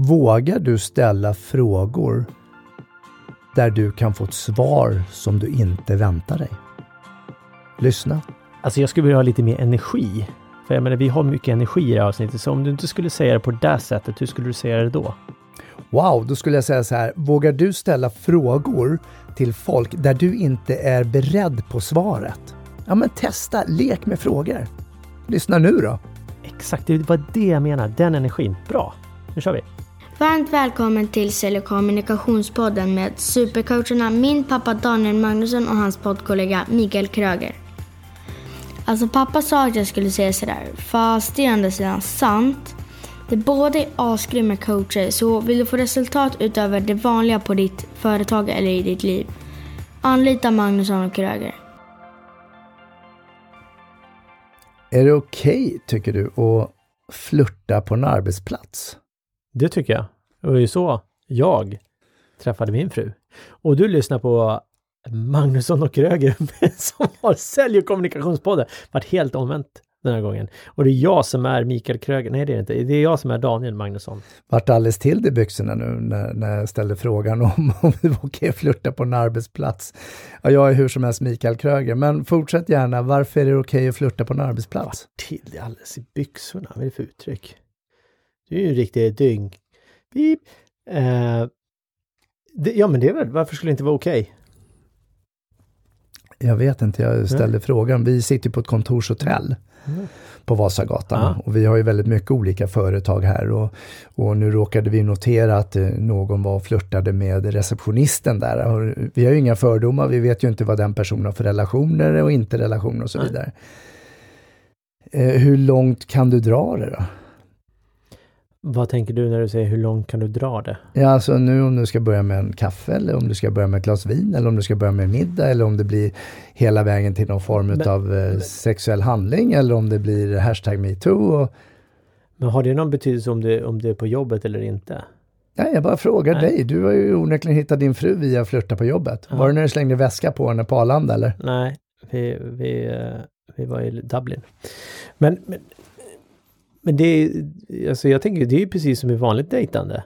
Vågar du ställa frågor där du kan få ett svar som du inte väntar dig? Lyssna. Alltså jag skulle vilja ha lite mer energi. För jag menar, vi har mycket energi i det här avsnittet, så om du inte skulle säga det på det där sättet, hur skulle du säga det då? Wow, då skulle jag säga så här. Vågar du ställa frågor till folk där du inte är beredd på svaret? Ja, men testa, lek med frågor. Lyssna nu då. Exakt, det var det jag menar. Den energin. Bra, nu kör vi. Varmt välkommen till Sälj kommunikationspodden med supercoacherna min pappa Daniel Magnusson och hans poddkollega Mikael Kröger. Alltså pappa sa att jag skulle säga sådär, fast det är ändå sidan sant. Det båda är asgrymma coacher, så vill du få resultat utöver det vanliga på ditt företag eller i ditt liv, anlita Magnusson och Kröger. Är det okej, okay, tycker du, att flirta på en arbetsplats? Det tycker jag. Det är så jag träffade min fru. Och du lyssnar på Magnusson och Kröger som har Sälj och kommunikationspodden. Vart helt omvänt den här gången. Och det är jag som är Mikael Kröger. Nej, det är det inte. Det är jag som är Daniel Magnusson. Vart alldeles till i byxorna nu när, när jag ställde frågan om, om det var okej att flirta på en arbetsplats. Ja, jag är hur som helst Mikael Kröger, men fortsätt gärna. Varför är det okej att flirta på en arbetsplats? Vart till det alldeles i byxorna? Vad är det för uttryck? Du är ju en riktig dyng. Pip. Eh, det, ja, men det är väl, varför skulle det inte vara okej? Okay? Jag vet inte, jag ställde mm. frågan. Vi sitter på ett kontorshotell mm. på Vasagatan ah. och vi har ju väldigt mycket olika företag här och, och nu råkade vi notera att eh, någon var och flörtade med receptionisten där. Och vi har ju inga fördomar, vi vet ju inte vad den personen har för relationer och inte relationer och så vidare. Eh, hur långt kan du dra det då? Vad tänker du när du säger hur långt kan du dra det? Ja, alltså nu om du ska börja med en kaffe eller om du ska börja med ett glas vin eller om du ska börja med middag eller om det blir hela vägen till någon form men, av eh, sexuell handling eller om det blir hashtag metoo. Och... Men har det någon betydelse om det, om det är på jobbet eller inte? Nej, jag bara frågar Nej. dig. Du har ju onekligen hittat din fru via flörta på jobbet. Ja. Var det när du slängde väska på henne på Arlanda eller? Nej, vi, vi, eh, vi var i Dublin. Men, men men det är, alltså jag tänker, det är precis som i vanligt dejtande.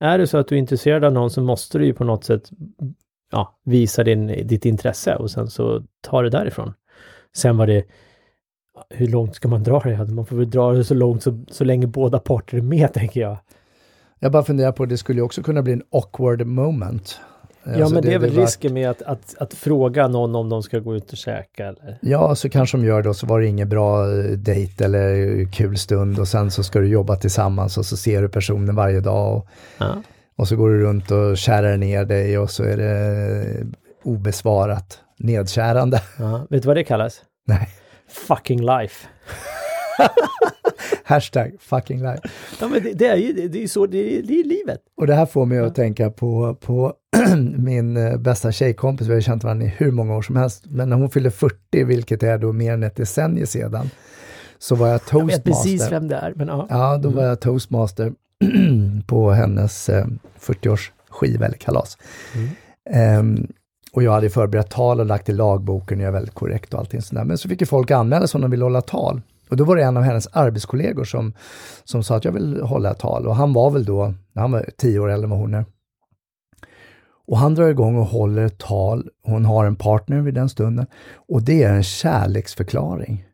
Är det så att du är intresserad av någon så måste du ju på något sätt ja, visa din, ditt intresse och sen så ta det därifrån. Sen var det, hur långt ska man dra det? Alltså, man får väl dra det så långt så, så länge båda parter är med, tänker jag. Jag bara funderar på, det skulle ju också kunna bli en awkward moment. Ja, alltså men det, det är väl det risken med att, att, att, fråga någon om de ska gå ut och käka eller? Ja, så kanske de gör det och så var det ingen bra eh, dejt eller kul stund och sen så ska du jobba tillsammans och så ser du personen varje dag. Och, ja. och så går du runt och kärar ner dig och så är det obesvarat nedkärande. Ja. Vet du vad det kallas? Nej. Fucking life. Hashtag fucking life. Ja, men det, det, är ju det är så, det är, det är livet. Och det här får mig att tänka på, på min eh, bästa tjejkompis, vi har känt varandra i hur många år som helst, men när hon fyllde 40, vilket är då mer än ett decennium sedan, så var jag toastmaster. Jag vet precis vem det är. Men, ja. ja, då var jag toastmaster på hennes eh, 40-års skiva eller kalas. Mm. Um, och jag hade förberett tal och lagt i lagboken och jag är väldigt korrekt och allting sådär. Men så fick ju folk anmäla sig om de ville hålla tal. Och då var det en av hennes arbetskollegor som, som sa att jag vill hålla ett tal och han var väl då, han var tio år äldre än vad hon är. Och han drar igång och håller ett tal, hon har en partner vid den stunden och det är en kärleksförklaring.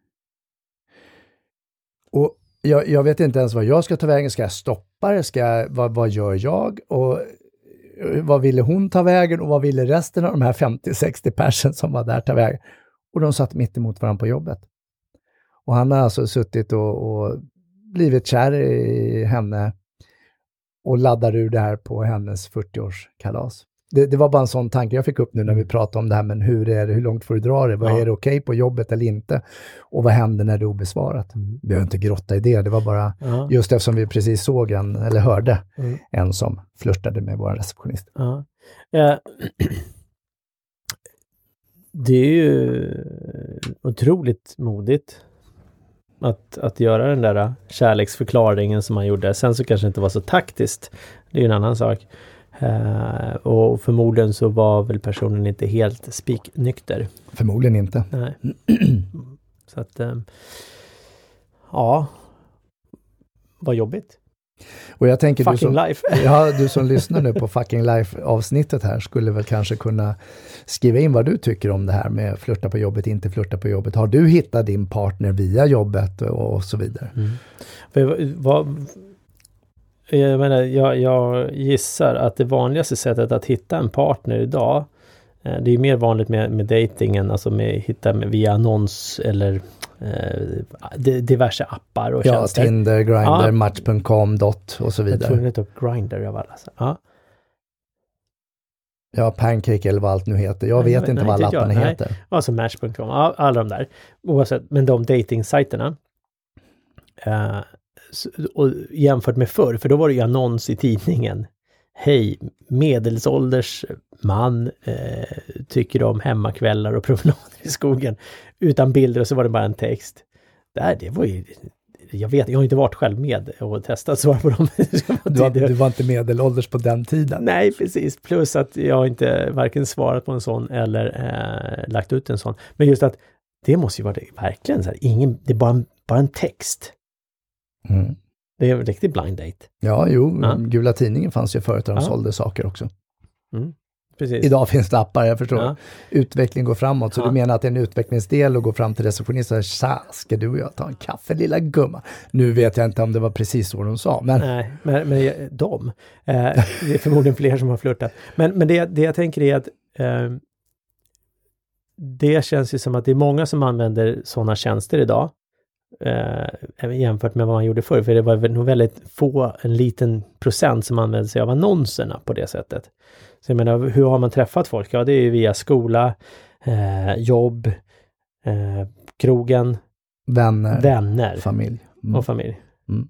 Och jag, jag vet inte ens vad jag ska ta vägen, ska jag stoppa det, ska jag, vad, vad gör jag? Och eh, vad ville hon ta vägen och vad ville resten av de här 50-60 personer som var där ta vägen? Och de satt mitt emot varandra på jobbet. Och han har alltså suttit och, och blivit kär i henne och laddar ur det här på hennes 40-årskalas. Det, det, var bara en sån tanke jag fick upp nu när vi mm. pratade om det här, men hur är det, hur långt får du dra det? Vad ja. Är det okej okay på jobbet eller inte? Och vad händer när det är obesvarat? Mm. Vi behöver inte grotta i det, det var bara ja. just eftersom vi precis såg en, eller hörde, mm. en som flörtade med vår receptionist. Ja. Eh, det är ju otroligt modigt att, att göra den där kärleksförklaringen som han gjorde. Sen så kanske det inte var så taktiskt. Det är ju en annan sak. Uh, och förmodligen så var väl personen inte helt spiknykter. Förmodligen inte. Nej. så att, um, ja, vad jobbigt. Och jag tänker Fucking du som, life. ja, du som lyssnar nu på Fucking Life avsnittet här skulle väl kanske kunna skriva in vad du tycker om det här med flirta på jobbet, inte flirta på jobbet. Har du hittat din partner via jobbet och, och så vidare? För vad, jag menar, jag, jag gissar att det vanligaste sättet att hitta en partner idag det är mer vanligt med, med datingen, alltså med hitta med, via annons eller eh, di- diverse appar och Ja, tjänster. Tinder, Grindr, Ja. Match.com, Dot och så Jag tror vidare. det heter Grindr av alla. Ja. Ja, Pancake eller vad allt nu heter. Jag vet nej, inte nej, vad alla inte jag. apparna Nej. heter. Alltså Match.com, ja, alla de där. Oavsett, men de datingsajterna. Eh, och jämfört med förr, för då var det ju annons i tidningen. Hej, medelålders man eh, tycker om hemmakvällar och promenader i skogen. Utan bilder och så var det bara en text. Där, det var ju... Jag vet, jag har inte varit själv med och testat svara på dem. Du var, du var inte medelålders på den tiden. Nej, precis. Plus att jag inte varken svarat på en sån eller eh, lagt ut en sån. Men just att det måste ju vara det, verkligen så här, ingen, det är bara en, bara en text. Mm. Det är en riktig blind date. Ja, jo, Ja. Gula Tidningen fanns ju förut där de Ja. sålde saker också. Mm. Precis. Idag finns det appar, jag förstår. Ja. Utveckling går framåt, så Ja. du menar att det är en utvecklingsdel att gå fram till receptionisten och säga "Tja, ska du och jag ta en kaffe lilla gumma? Nu vet jag inte om det var precis så de sa, men Nej, men, men de. Eh, det är förmodligen fler som har flörtat. Men, men det, det jag tänker är att eh, det känns ju som att det är många som använder sådana tjänster idag. Eh, jämfört med vad man gjorde förr, för det var nog väldigt få, en liten procent som använde sig av annonserna på det sättet. Så jag menar, hur har man träffat folk? Ja, det är ju via skola, eh, jobb, eh, krogen, vänner, vänner familj. Mm. och familj. Mm.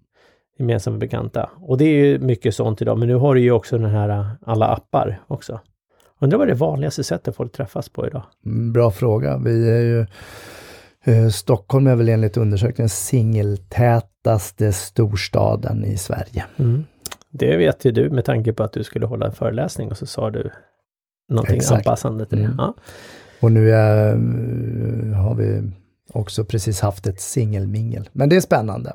Gemensamma bekanta. Och det är ju mycket sånt idag, men nu har du ju också den här alla appar också. Undrar vad det vanligaste sättet folk träffas på idag? Mm, Bra fråga. Vi är ju eh, Stockholm är väl enligt undersökningen singeltätaste storstaden i Sverige. Det vet ju du med tanke på att du skulle hålla en föreläsning och så sa du någonting Exakt. anpassande till det. Mm. Ja. Och nu är, eh, har vi också precis haft ett singelmingel. Men det är spännande.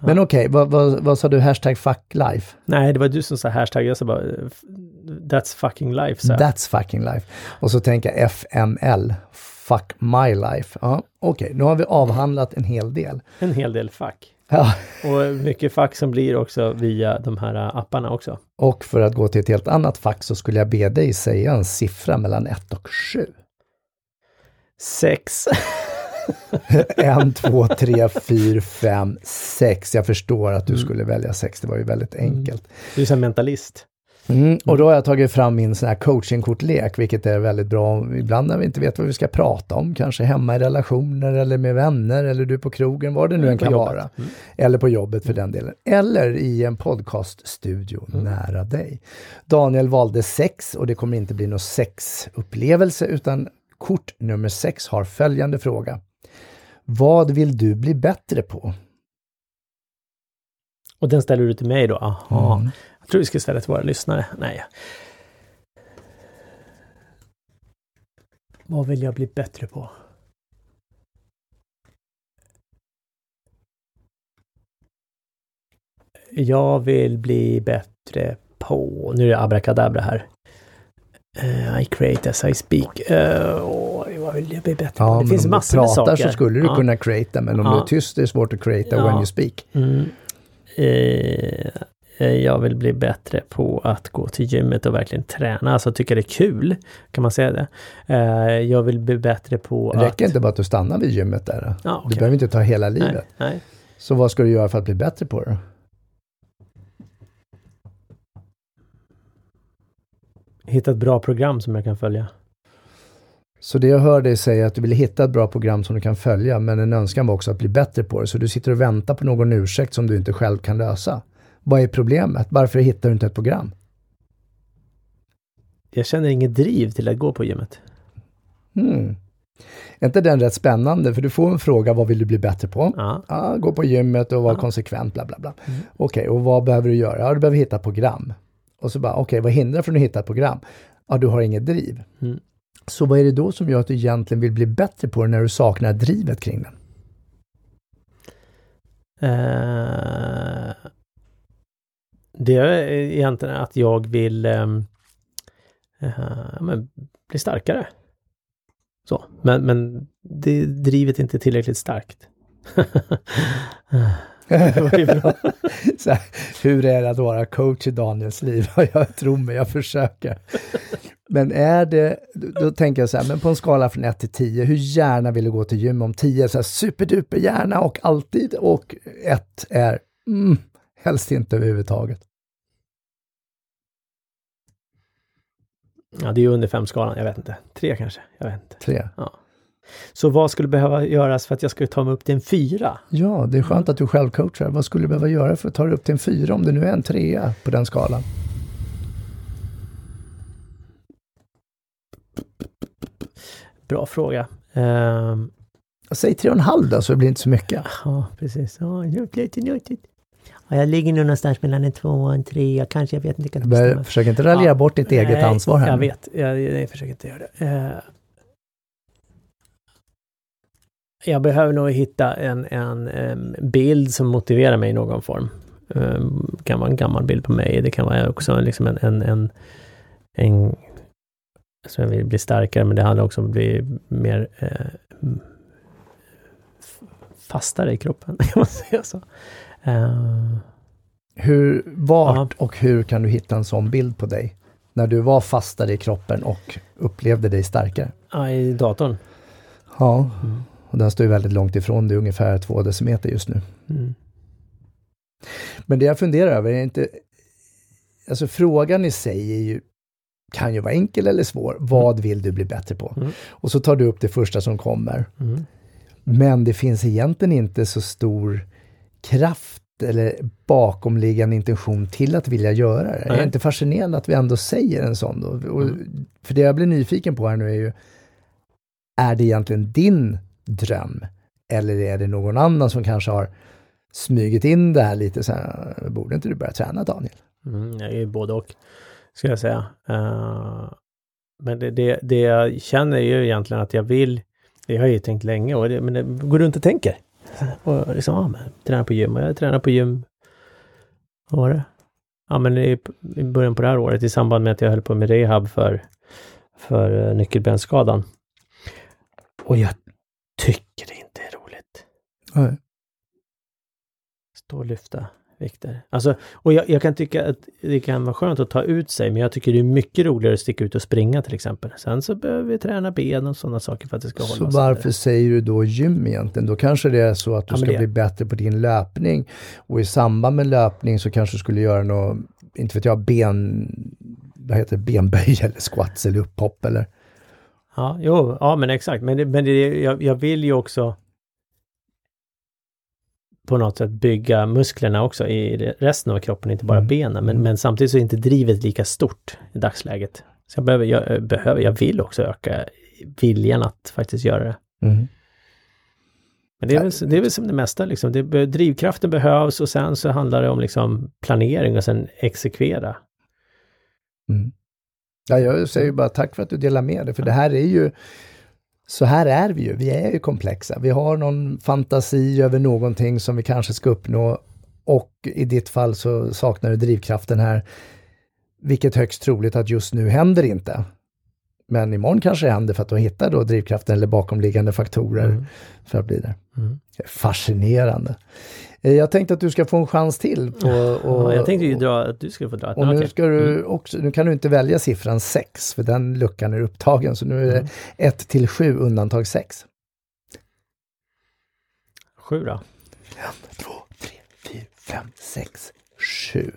Men okej, vad, vad, vad sa du? Hashtag fuck life? Nej, det var du som sa hashtag, jag sa bara eh, That's fucking life. Så. That's fucking life. Och så tänker jag FML, fuck my life. Ja, okej, nu har vi avhandlat en hel del. En hel del fack. Ja, Och mycket fack som blir också via de här apparna också. och för att gå till ett helt annat fack så skulle jag be dig säga en siffra mellan 1 och 7. Sex. En, två, tre, fyra, fem, sex. Jag förstår att du skulle välja sex, det var ju väldigt enkelt. Du är som mentalist. Mm, och då har jag tagit fram min sån här coachingkortlek, vilket är väldigt bra ibland när vi inte vet vad vi ska prata om, kanske hemma i relationer eller med vänner eller du på krogen, vad det nu än På kan jobbet. vara. Mm. Eller på jobbet för den delen. Eller i en podcaststudio Mm. nära dig. Daniel valde sex och det kommer inte bli någon sexupplevelse utan kort nummer sex har följande fråga. Vad vill du bli bättre på? Och den ställer du till mig då? Aha. Mm. Tror vi ska ställa till våra lyssnare. Nej. Vad vill jag bli bättre på? Jag vill bli bättre på... Nu är det abrakadabra här. Eh, I create as I speak. Uh, vad vill jag bli bättre på? Ja, det finns om massor du med pratar saker. så skulle du Ja. kunna creata, men om Ja. du är tyst är det svårt att creata Ja. when you speak. Mm. Eh, jag vill bli bättre på att gå till gymmet och verkligen träna, alltså tycka det är kul. Kan man säga det? Eh, jag vill bli bättre på Det räcker att... inte bara att du stannar vid gymmet där. Ja, Du okej. behöver inte ta hela nej, livet. nej. Så vad ska du göra för att bli bättre på det? Hitta ett bra program som jag kan följa. Så det jag hör dig säga är att du vill hitta ett bra program som du kan följa, men en önskan var också att bli bättre på det. Så du sitter och väntar på någon ursäkt som du inte själv kan lösa. Vad är problemet? Varför hittar du inte ett program? Jag känner inget driv till att gå på gymmet. Hmm. Är inte den rätt spännande? För du får en fråga, vad vill du bli bättre på? Ja. Ja, gå på gymmet och vara Ja. konsekvent, bla bla bla. Mm. Okej, och vad behöver du göra? Ja, du behöver hitta program. Och så bara, okej, vad hindrar från att hitta ett program? Ja, du har inget driv. Mm. Så vad är det då som gör att du egentligen vill bli bättre på det när du saknar drivet kring den? Eh, det är egentligen att jag vill uh, men, bli starkare. Så, men, men det drivet är inte tillräckligt starkt. Här, hur är det att vara coach i Daniels liv? jag tror mig, jag försöker. Men är det, då tänker jag så här, men på en skala från 1 till 10, hur gärna vill du gå till gym om 10 är så här superduper gärna och alltid och 1 är mm, helst inte överhuvudtaget? Ja, det är under fem-skalan, jag vet inte. Tre kanske? Jag vet inte. Tre? Ja. Så vad skulle behöva göras för att jag skulle ta mig upp till en fyra? Ja, det är skönt att du själv coachar. Vad skulle du behöva göra för att ta dig upp till en fyra om det nu är en trea på den skalan? Bra fråga. Um... Säg tre och en halv då, så det blir inte så mycket. Ja, precis. Ja, Ja, jag ligger nog någonstans mellan en två och en tre, kanske, jag vet inte. Jag bör, försök inte raljera ja, bort ditt eget ansvar här. Jag vet, jag, jag försöker inte göra det. Uh, jag behöver nog hitta en, en, en, bild som motiverar mig i någon form. Um, det kan vara en gammal bild på mig, det kan vara också liksom en, en, en, en så jag vill bli starkare, men det handlar också om att bli mer eh, fastare i kroppen, kan man säga så. Uh, hur, vart ja. och hur kan du hitta en sån bild på dig? När du var fastare i kroppen och upplevde dig starkare? Ja, i datorn. Ja, mm. och den står ju väldigt långt ifrån dig, ungefär två decimeter just nu. Mm. Men det jag funderar över är inte... Alltså frågan i sig är ju, kan ju vara enkel eller svår. Vad mm. vill du bli bättre på? Mm. Och så tar du upp det första som kommer. Mm. Men det finns egentligen inte så stor kraft eller bakomliggande intention till att vilja göra det. Nej. Är det inte fascinerande att vi ändå säger en sån då? Och, mm. För det jag blir nyfiken på här nu är ju, är det egentligen din dröm? Eller är det någon annan som kanske har smugit in det här lite så här, borde inte du börja träna Daniel? Mm, jag är både och, ska jag säga. Uh, men det, det, det jag känner är ju egentligen att jag vill, det har jag ju tänkt länge, och det, men det går runt och tänker. Och liksom, ja, men, träna på gym. Och jag tränade på gym, vad var det? Ja, men i, i början på det här året i samband med att jag höll på med rehab för, för uh, nyckelbensskadan. Och jag tycker det inte är roligt. Nej. Stå och lyfta vikter. Alltså, och jag, jag, kan tycka att det kan vara skönt att ta ut sig, men jag tycker det är mycket roligare att sticka ut och springa till exempel. Sen så behöver vi träna ben och sådana saker för att det ska hålla Så varför säger du då gym egentligen? Då kanske det är så att du ja, ska det... bli bättre på din löpning och i samband med löpning så kanske du skulle göra något, inte vet jag, ben, vad heter det, benböj eller squats eller upphopp eller? Ja, jo, ja men exakt. Men, men det, jag, jag vill ju också på något sätt bygga musklerna också i resten av kroppen, inte bara mm. benen. Men, men samtidigt så är inte drivet lika stort i dagsläget. Så jag behöver, jag, behöver, jag vill också öka viljan att faktiskt göra det. Mm. Men det är, väl, det är väl som det mesta liksom. Det, drivkraften behövs och sen så handlar det om liksom planering och sen exekvera. Mm. Ja, jag säger bara tack för att du delar med dig, för det här är ju så här är vi ju, vi är ju komplexa. Vi har någon fantasi över någonting som vi kanske ska uppnå och i ditt fall så saknar du drivkraften här. Vilket högst troligt att just nu händer inte. Men imorgon kanske det händer för att du hittar då drivkraften eller bakomliggande faktorer mm. för att bli där. Mm. Fascinerande. Eh, jag tänkte att du ska få en chans till. På, och, ja, jag tänkte ju dra, att du skulle få dra. Och nu, ska du mm. också, nu kan du inte välja siffran 6 för den luckan är upptagen. Så nu är det 1 mm. till 7 undantag 6. 7 då? 1, 2, 3, 4, 5, 6, 7.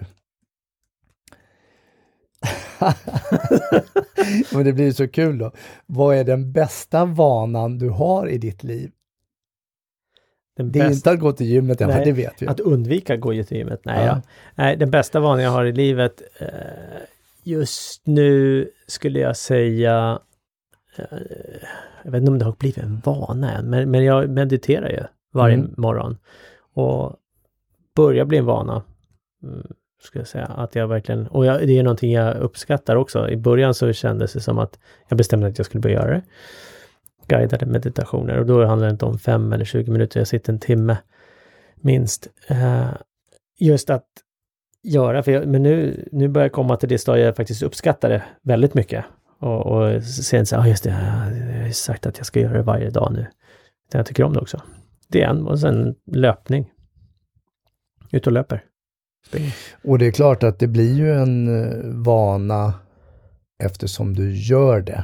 Men det blir så kul då. Vad är den bästa vanan du har i ditt liv? Den det är inte att gå till gymmet, ja, nej, det vet vi. Att undvika att gå till gymmet, nej. Ja. nej den bästa vanan jag har i livet eh, just nu skulle jag säga eh, jag vet inte om det har blivit en vana än, men, men jag mediterar ju varje mm. morgon. Och börjar bli en vana. Mm, skulle jag säga. Att jag verkligen, och jag, det är någonting jag uppskattar också. I början så kändes det som att jag bestämde att jag skulle börja göra det guidade meditationer och då handlar det inte om 5 eller 20 minuter, jag sitter en timme minst. Eh, just att göra, för jag, men nu, nu börjar jag komma till det stadiet jag faktiskt uppskattar det väldigt mycket. Och, och sen så, ja ah, just det, jag har sagt att jag ska göra det varje dag nu. Jag tycker om det också. Det är en, och sen löpning. Ut och löper. Och det är klart att det blir ju en eh, vana eftersom du gör det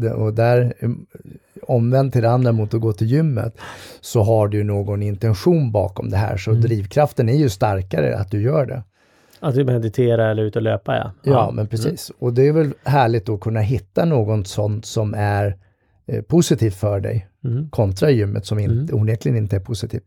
det och där, eh, omvänt till det andra mot att gå till gymmet, så har du någon intention bakom det här. Så mm. drivkraften är ju starkare att du gör det. Att du mediterar eller ut och löpa ja. Ja, ja men precis. Mm. Och det är väl härligt att kunna hitta något sånt som är eh, positivt för dig mm. kontra gymmet som in, mm. onekligen inte är positivt.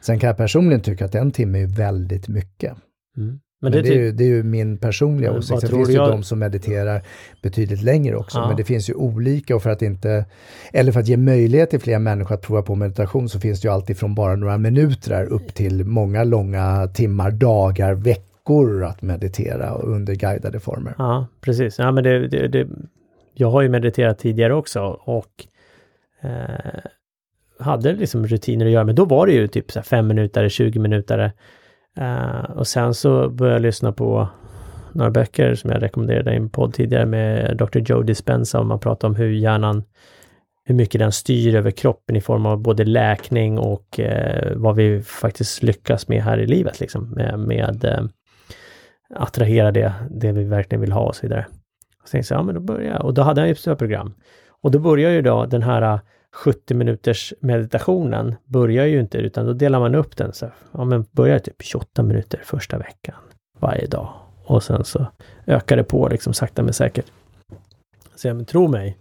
Sen kan jag personligen tycka att en timme är väldigt mycket. Mm. Men, men det, det, är ju, det, är ju, min personliga åsikt. Sen finns det ju jag... de som mediterar betydligt längre också. Ja. Men det finns ju olika och för att inte, eller för att ge möjlighet till fler människor att prova på meditation så finns det ju alltid från bara några minuter upp till många långa timmar, dagar, veckor att meditera under guidade former. Ja, precis. Ja, men det, det jag har ju mediterat tidigare också och eh, hade liksom rutiner att göra, men då var det ju typ så fem minuter, 20 minuter Uh, och sen så började jag lyssna på några böcker som jag rekommenderade i en podd tidigare med Dr. Joe Dispenza och man pratar om hur hjärnan, hur mycket den styr över kroppen i form av både läkning och eh, vad vi faktiskt lyckas med här i livet, liksom med, med eh, attrahera det, det vi verkligen vill ha och så vidare. Så tänkte ja men då börjar jag, och då hade jag ett program. Och då börjar ju då den här 70 minuters meditationen börjar ju inte utan då delar man upp den. Så, ja, men börjar typ 28 minuter första veckan varje dag och sen så ökar det på liksom sakta men säkert. Så ja, men tro mig,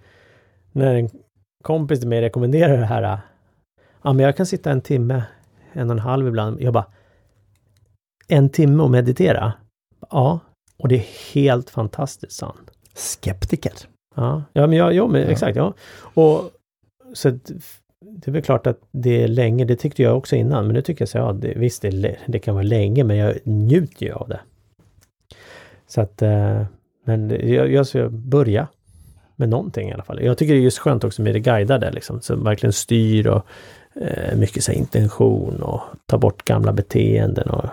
när en kompis till mig rekommenderar det här. Ja, men jag kan sitta en timme, en och en halv ibland. Jag bara, en timme och meditera? Ja, och det är helt fantastiskt, sant. Skeptiker. Ja, ja men, ja, ja, men ja. exakt. Ja. Och så det är väl klart att det är länge, det tyckte jag också innan, men nu tycker jag så ja, det, visst det, det kan vara länge, men jag njuter ju av det. Så att, eh, men jag, jag ska börja med någonting i alla fall. Jag tycker det är just skönt också med det guidade liksom, som verkligen styr och eh, mycket så intention och ta bort gamla beteenden och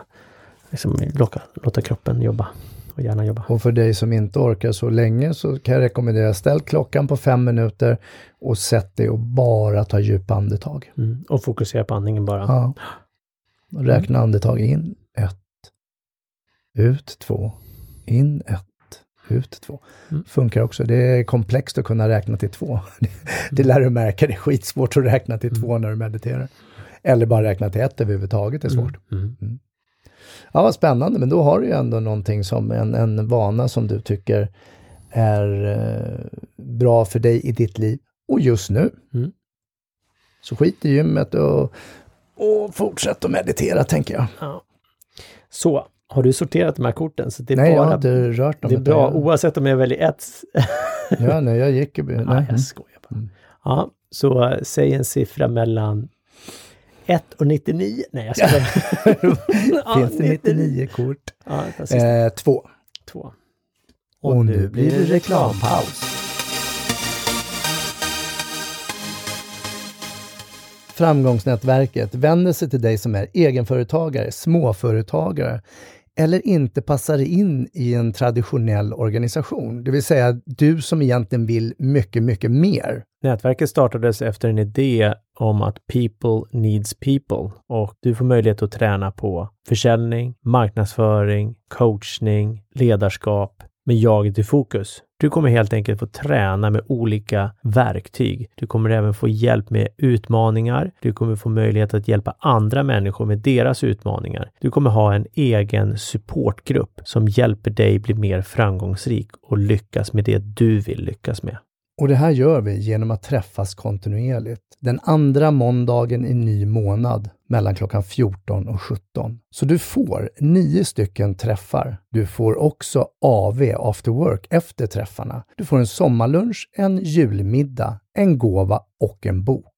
liksom låta, låta kroppen jobba och gärna jobba. Och för dig som inte orkar så länge så kan jag rekommendera ställ klockan på fem minuter och sätt dig och bara ta djupa andetag. Mm. Och fokusera på andningen bara. Ja. Och räkna mm. andetag in, ett, ut, två, in, ett, ut, två. Mm. Funkar också. Det är komplext att kunna räkna till två. det lär du märka, det är skitsvårt att räkna till mm. två när du mediterar. Eller bara räkna till ett överhuvudtaget är svårt. Mm. Mm. Ja, vad spännande, men då har du ju ändå någonting som en, en vana som du tycker är eh, bra för dig i ditt liv och just nu. Mm. Så skit i gymmet och, och fortsätt att meditera, tänker jag. Ja. Så, har du sorterat de här korten? Så det är nej, bara, jag har inte rört dem. Det är bra, jag... oavsett om jag väljer ett. ja, nej, jag gick ju... Nej, nej jag skojar bara. Mm. Ja, så uh, säg en siffra mellan 1 och 99. Nej, jag skojar. Finns det 99 kort? Ja, eh, två. två. Och, och nu blir det reklampaus. Framgångsnätverket vänder sig till dig som är egenföretagare, småföretagare eller inte passar in i en traditionell organisation. Det vill säga du som egentligen vill mycket, mycket mer. Nätverket startades efter en idé om att people needs people och du får möjlighet att träna på försäljning, marknadsföring, coachning, ledarskap med jaget i fokus. Du kommer helt enkelt få träna med olika verktyg. Du kommer även få hjälp med utmaningar. Du kommer få möjlighet att hjälpa andra människor med deras utmaningar. Du kommer ha en egen supportgrupp som hjälper dig bli mer framgångsrik och lyckas med det du vill lyckas med. Och det här gör vi genom att träffas kontinuerligt. Den andra måndagen i ny månad mellan klockan 14 och 17. Så du får nio stycken träffar. Du får också AV, after work, efter träffarna. Du får en sommarlunch, en julmiddag, en gåva och en bok.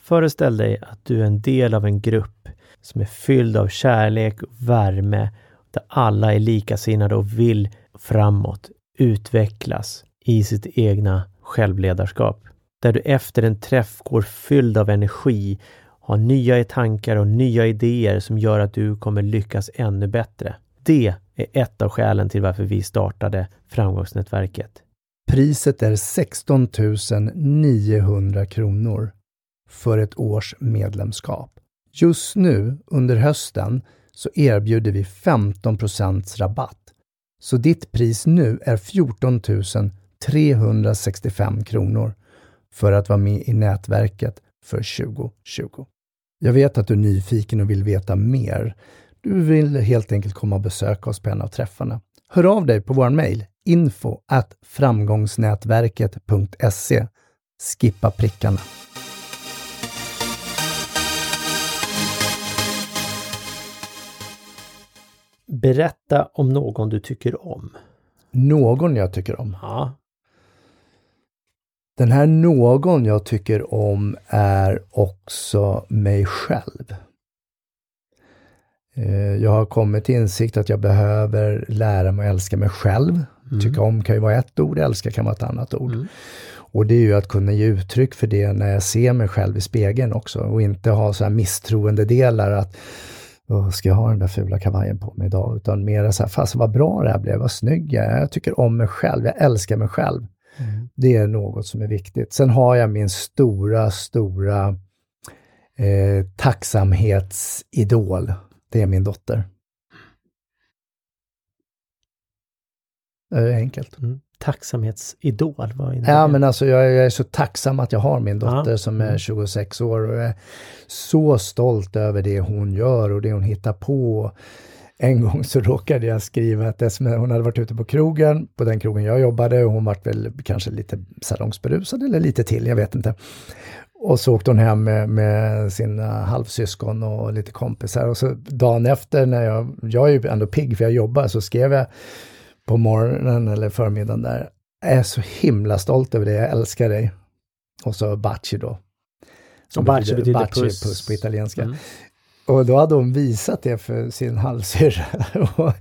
Föreställ dig att du är en del av en grupp som är fylld av kärlek och värme, där alla är likasinnade och vill framåt, utvecklas i sitt egna självledarskap. Där du efter en träff går fylld av energi, har nya tankar och nya idéer som gör att du kommer lyckas ännu bättre. Det är ett av skälen till varför vi startade Framgångsnätverket. Priset är 16 900 kronor för ett års medlemskap. Just nu under hösten så erbjuder vi 15% rabatt. Så ditt pris nu är 14 365 kronor för att vara med i nätverket för 2020. Jag vet att du är nyfiken och vill veta mer. Du vill helt enkelt komma och besöka oss på en av träffarna. Hör av dig på vår mejl info framgångsnätverket.se. Skippa prickarna. Berätta om någon du tycker om. Någon jag tycker om? Ja. Den här någon jag tycker om är också mig själv. Eh, jag har kommit till insikt att jag behöver lära mig att älska mig själv. Mm. Tycka om kan ju vara ett ord, älska kan vara ett annat ord. Mm. Och det är ju att kunna ge uttryck för det när jag ser mig själv i spegeln också och inte ha så här misstroende delar att ska jag ha den där fula kavajen på mig idag? Utan mer så här, fast vad bra det här blev, vad snygg jag är. Jag tycker om mig själv, jag älskar mig själv. Mm. Det är något som är viktigt. Sen har jag min stora, stora eh, tacksamhetsidol. Det är min dotter. Det är enkelt. Mm. Tacksamhetsidol? Vad innebär ja, men alltså jag, jag, är så tacksam att jag har min dotter ja. som är 26 mm. år och jag är så stolt över det hon gör och det hon hittar på. En gång så råkade jag skriva sms, hon hade varit ute på krogen, på den krogen jag jobbade och hon var väl kanske lite salongsberusad eller lite till, jag vet inte. Och så åkte hon hem med, med sina halvsyskon och lite kompisar och så dagen efter när jag, jag är ju ändå pigg för jag jobbar, så skrev jag på morgonen eller förmiddagen där, jag är så himla stolt över det, jag älskar dig. Och så Baci då. Som och Baci betyder, betyder puss. puss på italienska. Mm. Och då hade hon visat det för sin halvsyrra och,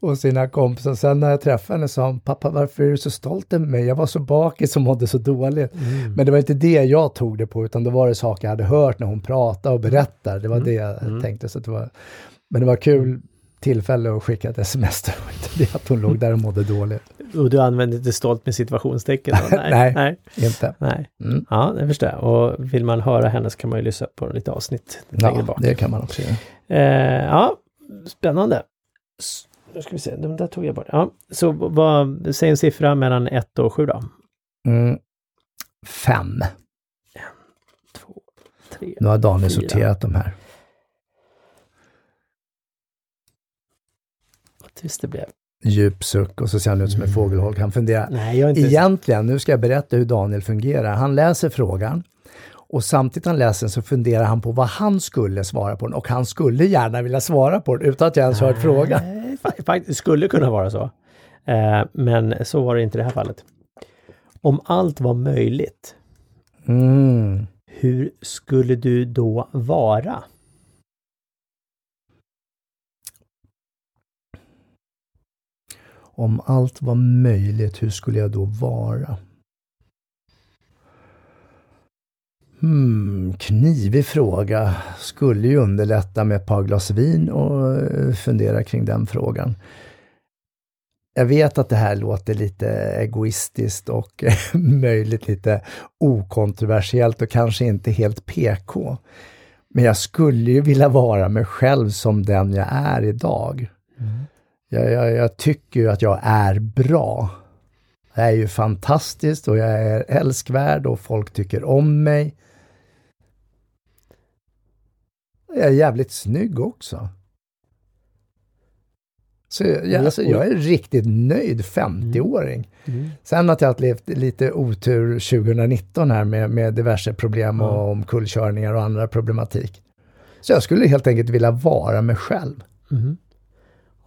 och, sina kompisar. Sen när jag träffade henne sa hon, pappa varför är du så stolt över mig? Jag var så bakis och mådde så dåligt. Mm. Men det var inte det jag tog det på, utan då var det saker jag hade hört när hon pratade och berättade. Det var mm. det jag mm. tänkte. Så det var, men det var kul tillfälle att skicka ett sms. Inte det att hon låg där och mådde dåligt. Och du använde inte stolt med situationstecken? Nej, nej, nej, inte. Nej. Mm. Ja, det förstår jag. Och vill man höra henne så kan man ju lyssna på lite avsnitt längre bak. det kan man också göra. Eh, ja, spännande. Nu ska vi se, de där tog jag bort. Ja, så vad, säg en siffra mellan 1 och 7 då. Mm. Fem. En, två, tre, Nu har Daniel fyra. sorterat de här. Tyst det blev djup suck och så ser han ut som en mm. fågelholk. Han funderar. Nej, jag inte... Egentligen, nu ska jag berätta hur Daniel fungerar. Han läser frågan och samtidigt han läser den så funderar han på vad han skulle svara på den och han skulle gärna vilja svara på den utan att jag ens hört frågan. Faktiskt skulle kunna vara så. Eh, men så var det inte i det här fallet. Om allt var möjligt, mm. hur skulle du då vara? Om allt var möjligt, hur skulle jag då vara? Hmm, knivig fråga. Skulle ju underlätta med ett par glas vin och eh, fundera kring den frågan. Jag vet att det här låter lite egoistiskt och möjligt lite okontroversiellt och kanske inte helt PK. Men jag skulle ju vilja vara mig själv som den jag är idag. Mm. Jag, jag, jag tycker ju att jag är bra. Jag är ju fantastisk och jag är älskvärd och folk tycker om mig. Jag är jävligt snygg också. Så jag, alltså, jag är riktigt nöjd 50-åring. Mm. Mm. Sen att jag har levt lite otur 2019 här med, med diverse problem och mm. omkullkörningar och andra problematik. Så jag skulle helt enkelt vilja vara mig själv. Mm.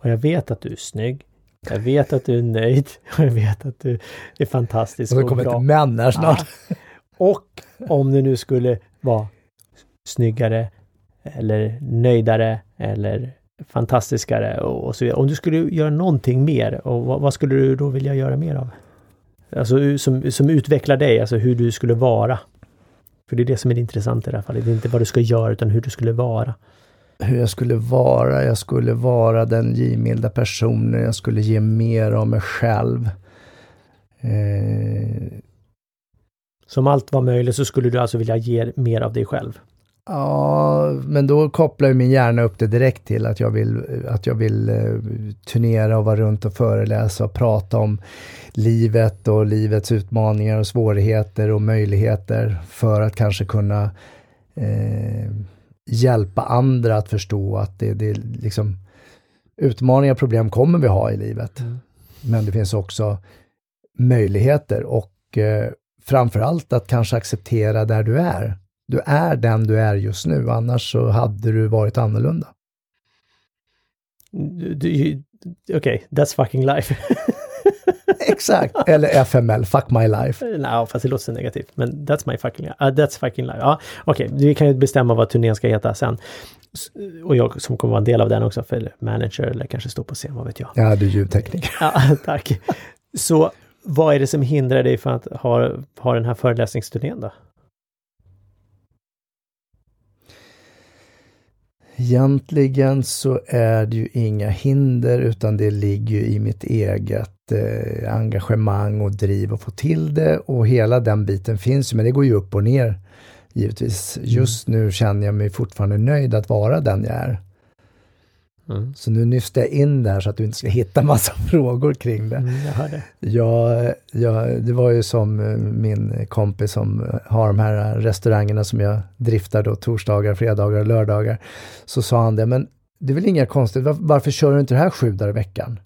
Och jag vet att du är snygg. Jag vet att du är nöjd och jag vet att du är fantastisk och, och kommer bra. ett män här snart. Ja. Och om du nu skulle vara snyggare eller nöjdare eller fantastiskare och, så vidare. Om du skulle göra någonting mer, och vad, vad, skulle du då vilja göra mer av? Alltså som, som utvecklar dig, alltså hur du skulle vara. För det är det som är det intressanta i det här fallet. Det är inte vad du ska göra utan hur du skulle vara. Hur jag skulle vara. Jag skulle vara den givmilda personen. Jag skulle ge mer av mig själv. Eh, Som allt var möjligt så skulle du alltså vilja ge mer av dig själv? Ja, men då kopplar min hjärna upp det direkt till att jag vill, att jag vill eh, turnera och vara runt och föreläsa och prata om livet och livets utmaningar och svårigheter och möjligheter för att kanske kunna eh, hjälpa andra att förstå att det, det liksom utmaningar och problem kommer vi ha i livet. Mm. Men det finns också möjligheter och eh, framförallt att kanske acceptera där du är. Du är den du är just nu, annars så hade du varit annorlunda. Du- Okej, that's fucking life. Exakt, eller FML, fuck my life. Nej, fast det låter så negativt. Men that's my fucking life. Uh, that's fucking life. Ja, okej, vi kan ju bestämma vad turnén ska heta sen. Och jag som kommer vara en del av den också, för manager eller kanske stå på scen, vad vet jag. Ja, du är ljudtekniker. Ja, tack. Så vad är det som hindrar dig från att ha, ha den här föreläsningsturnén då? Egentligen så är det ju inga hinder utan det ligger ju i mitt eget eh, engagemang och driv att få till det och hela den biten finns ju, men det går ju upp och ner givetvis. Just nu känner jag mig fortfarande nöjd att vara den jag är. Mm. Så nu nystar jag in där så att du inte ska hitta massa frågor kring det. Mm, jag hör det. Jag, jag, det var ju som eh, min kompis som eh, har de här restaurangerna som jag driftar då torsdagar, fredagar och lördagar. Så sa han det, men det är väl inga konstigt, var, varför kör du inte det här sju dagar i veckan?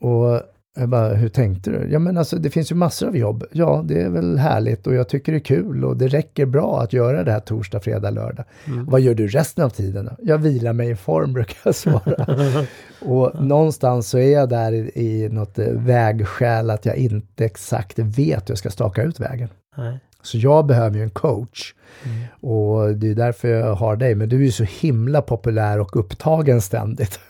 Och jag bara, hur tänkte du? Ja men alltså det finns ju massor av jobb. Ja, det är väl härligt och jag tycker det är kul och det räcker bra att göra det här torsdag, fredag, lördag. Mm. Vad gör du resten av tiden då? Jag vilar mig i form brukar jag svara. Och någonstans så är jag där i, i något eh, vägskäl att jag inte exakt vet hur jag ska staka ut vägen. Nej. Så jag behöver ju en coach. Mm. Och det är därför jag har dig. Men du är ju så himla populär och upptagen ständigt.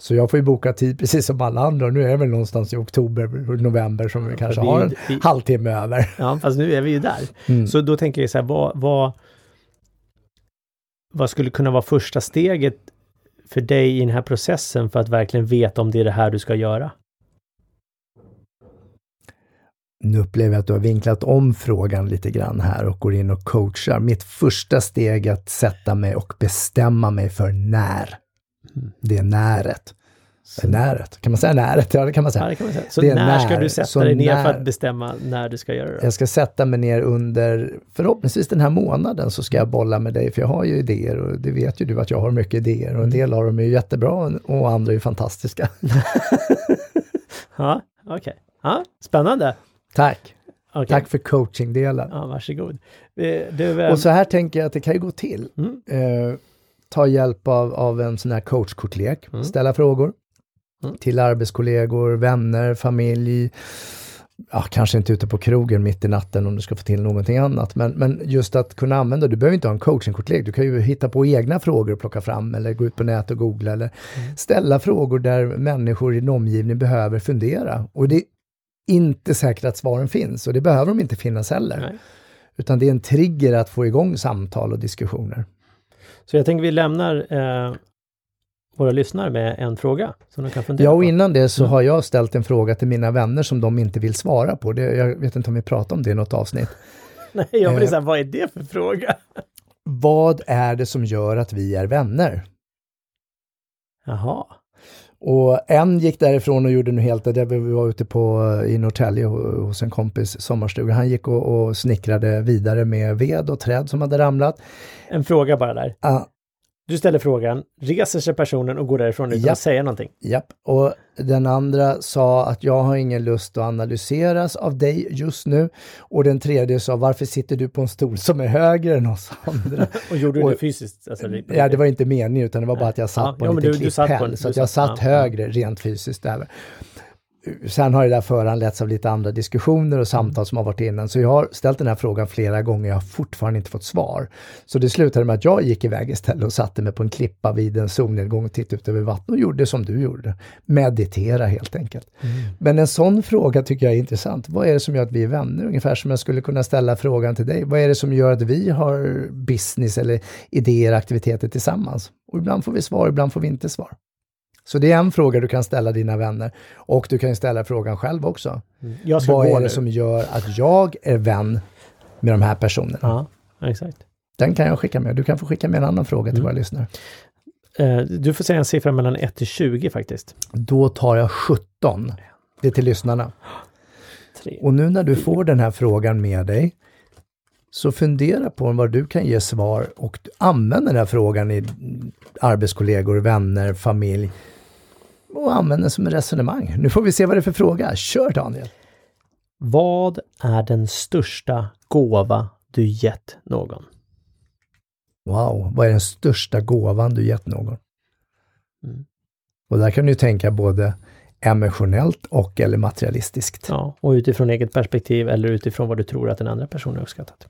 Så jag får ju boka tid precis som alla andra. Nu är det väl någonstans i oktober, november som vi kanske vi- har en vi- halvtimme över. Ja, fast nu är vi ju där. Mm. Så då tänker jag så här, vad, vad, vad skulle kunna vara första steget för dig i den här processen för att verkligen veta om det är det här du ska göra? Nu upplever jag att du har vinklat om frågan lite grann här och går in och coachar. Mitt första steg är att sätta mig och bestämma mig för när. Det är näret. Är näret. Kan man säga näret? Ja, det kan man Ja, säga. det kan man säga. Så Det är när ska när. du sätta Så dig ner för när- att bestämma när du ska göra det? Jag ska sätta mig ner under, förhoppningsvis den här månaden, så ska jag bolla med dig, för jag har ju idéer och det vet ju du att jag har mycket idéer och en del av dem är ju jättebra och andra är ju fantastiska. Ja, okej. Ja, spännande. Tack! Okej. Tack för coachingdelen. Ja, varsågod. Eh, Du, eh, Och så här tänker jag att det kan ju gå till. Mm. Eh, ta hjälp av, av en sån här coachkortlek, Mm. ställa frågor Mm. till arbetskollegor, vänner, familj. Ja, kanske inte ute på krogen mitt i natten om du ska få till någonting annat, men, men just att kunna använda, du behöver inte ha en coachingkortlek, du kan ju hitta på egna frågor och plocka fram eller gå ut på nätet och googla eller Mm. ställa frågor där människor i din omgivning behöver fundera. Och det är inte säkert att svaren finns och det behöver de inte finnas heller. Nej. Utan det är en trigger att få igång samtal och diskussioner. Så jag tänker vi lämnar eh, våra lyssnare med en fråga som de kan fundera Ja, och på. innan det så Mm. har jag ställt en fråga till mina vänner som de inte vill svara på. Det, jag vet inte om vi pratar om det i något avsnitt. Nej, jag blir Eh. så här, vad är det för fråga? Vad är det som gör att vi är vänner? Jaha. Och en gick därifrån och gjorde nu helt det, vi var ute på, i Norrtälje ho- hos en kompis sommarstuga. Han gick och, och snickrade vidare med ved och träd som hade ramlat. En fråga bara där. Ah, Du ställer frågan, reser sig personen och går därifrån utan Ja. att säga någonting. Japp, och den andra sa att jag har ingen lust att analyseras av dig just nu. Och den tredje sa varför sitter du på en stol som är högre än oss andra? Och gjorde du det fysiskt? Alltså, ja, det var inte meningen utan det var bara att jag satt Ja, på ja, en men liten du- du satt på en-. Så att jag satt- ja, ja. högre rent fysiskt över. Sen har det där föranletts av lite andra diskussioner och samtal som har varit innan. Så jag har ställt den här frågan flera gånger, jag har fortfarande inte fått svar. Så det slutade med att jag gick iväg istället och satte mig på en klippa vid en solnedgång och tittade ut över vattnet och gjorde som du gjorde. Meditera helt enkelt. Mm. Men en sån fråga tycker jag är intressant. Vad är det som gör att vi är vänner? Ungefär som jag skulle kunna ställa frågan till dig. Vad är det som gör att vi har business eller idéer, aktiviteter tillsammans? Och ibland får vi svar, ibland får vi inte svar. Så det är en fråga du kan ställa dina vänner. Och du kan ställa frågan själv också. Mm. Vad är det nu. som gör att jag är vän med de här personerna? Ja, exakt. Den kan jag skicka med. Du kan få skicka med en annan fråga till mm. våra lyssnare. Uh, du får säga en siffra mellan 1 till 20 faktiskt. Då tar jag 17. Det är till lyssnarna. Och nu när du får den här frågan med dig, så fundera på vad du kan ge svar och använd den här frågan i arbetskollegor, vänner, familj och använd den som ett resonemang. Nu får vi se vad det är för fråga. Kör Daniel! Vad är den största gåva du gett någon? Wow, vad är den största gåvan du gett någon? Mm. Och där kan du tänka både emotionellt och eller materialistiskt. Ja, och utifrån eget perspektiv eller utifrån vad du tror att den andra personen har uppskattat.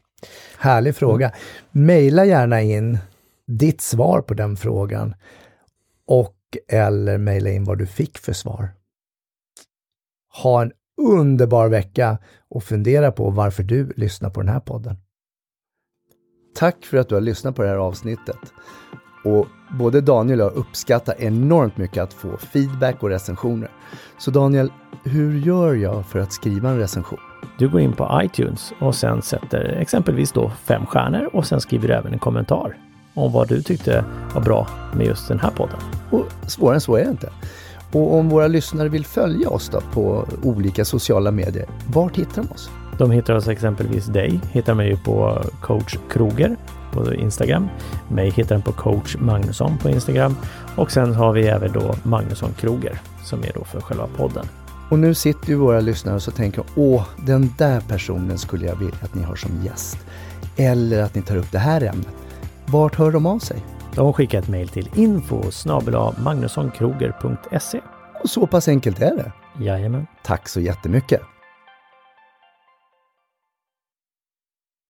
Härlig fråga. Mm. Maila gärna in ditt svar på den frågan och eller mejla in vad du fick för svar. Ha en underbar vecka och fundera på varför du lyssnar på den här podden. Tack för att du har lyssnat på det här avsnittet. Och både Daniel och jag uppskattar enormt mycket att få feedback och recensioner. Så Daniel, hur gör jag för att skriva en recension? Du går in på iTunes och sen sätter exempelvis då fem stjärnor och sen skriver du även en kommentar om vad du tyckte var bra med just den här podden. Och svårare än så är det inte. Och om våra lyssnare vill följa oss då på olika sociala medier, vart hittar de oss? De hittar oss exempelvis dig, hittar mig på coach Kroger på Instagram. Mig hittar den på coach Magnusson på Instagram och sen har vi även då Magnusson Kroger som är då för själva podden. Och nu sitter ju våra lyssnare och så tänker åh, den där personen skulle jag vilja att ni har som gäst. Eller att ni tar upp det här ämnet. Vart hör de av sig? De skickar ett mejl till info magnussonkroger.se. Och så pass enkelt är det. Jajamän. Tack så jättemycket.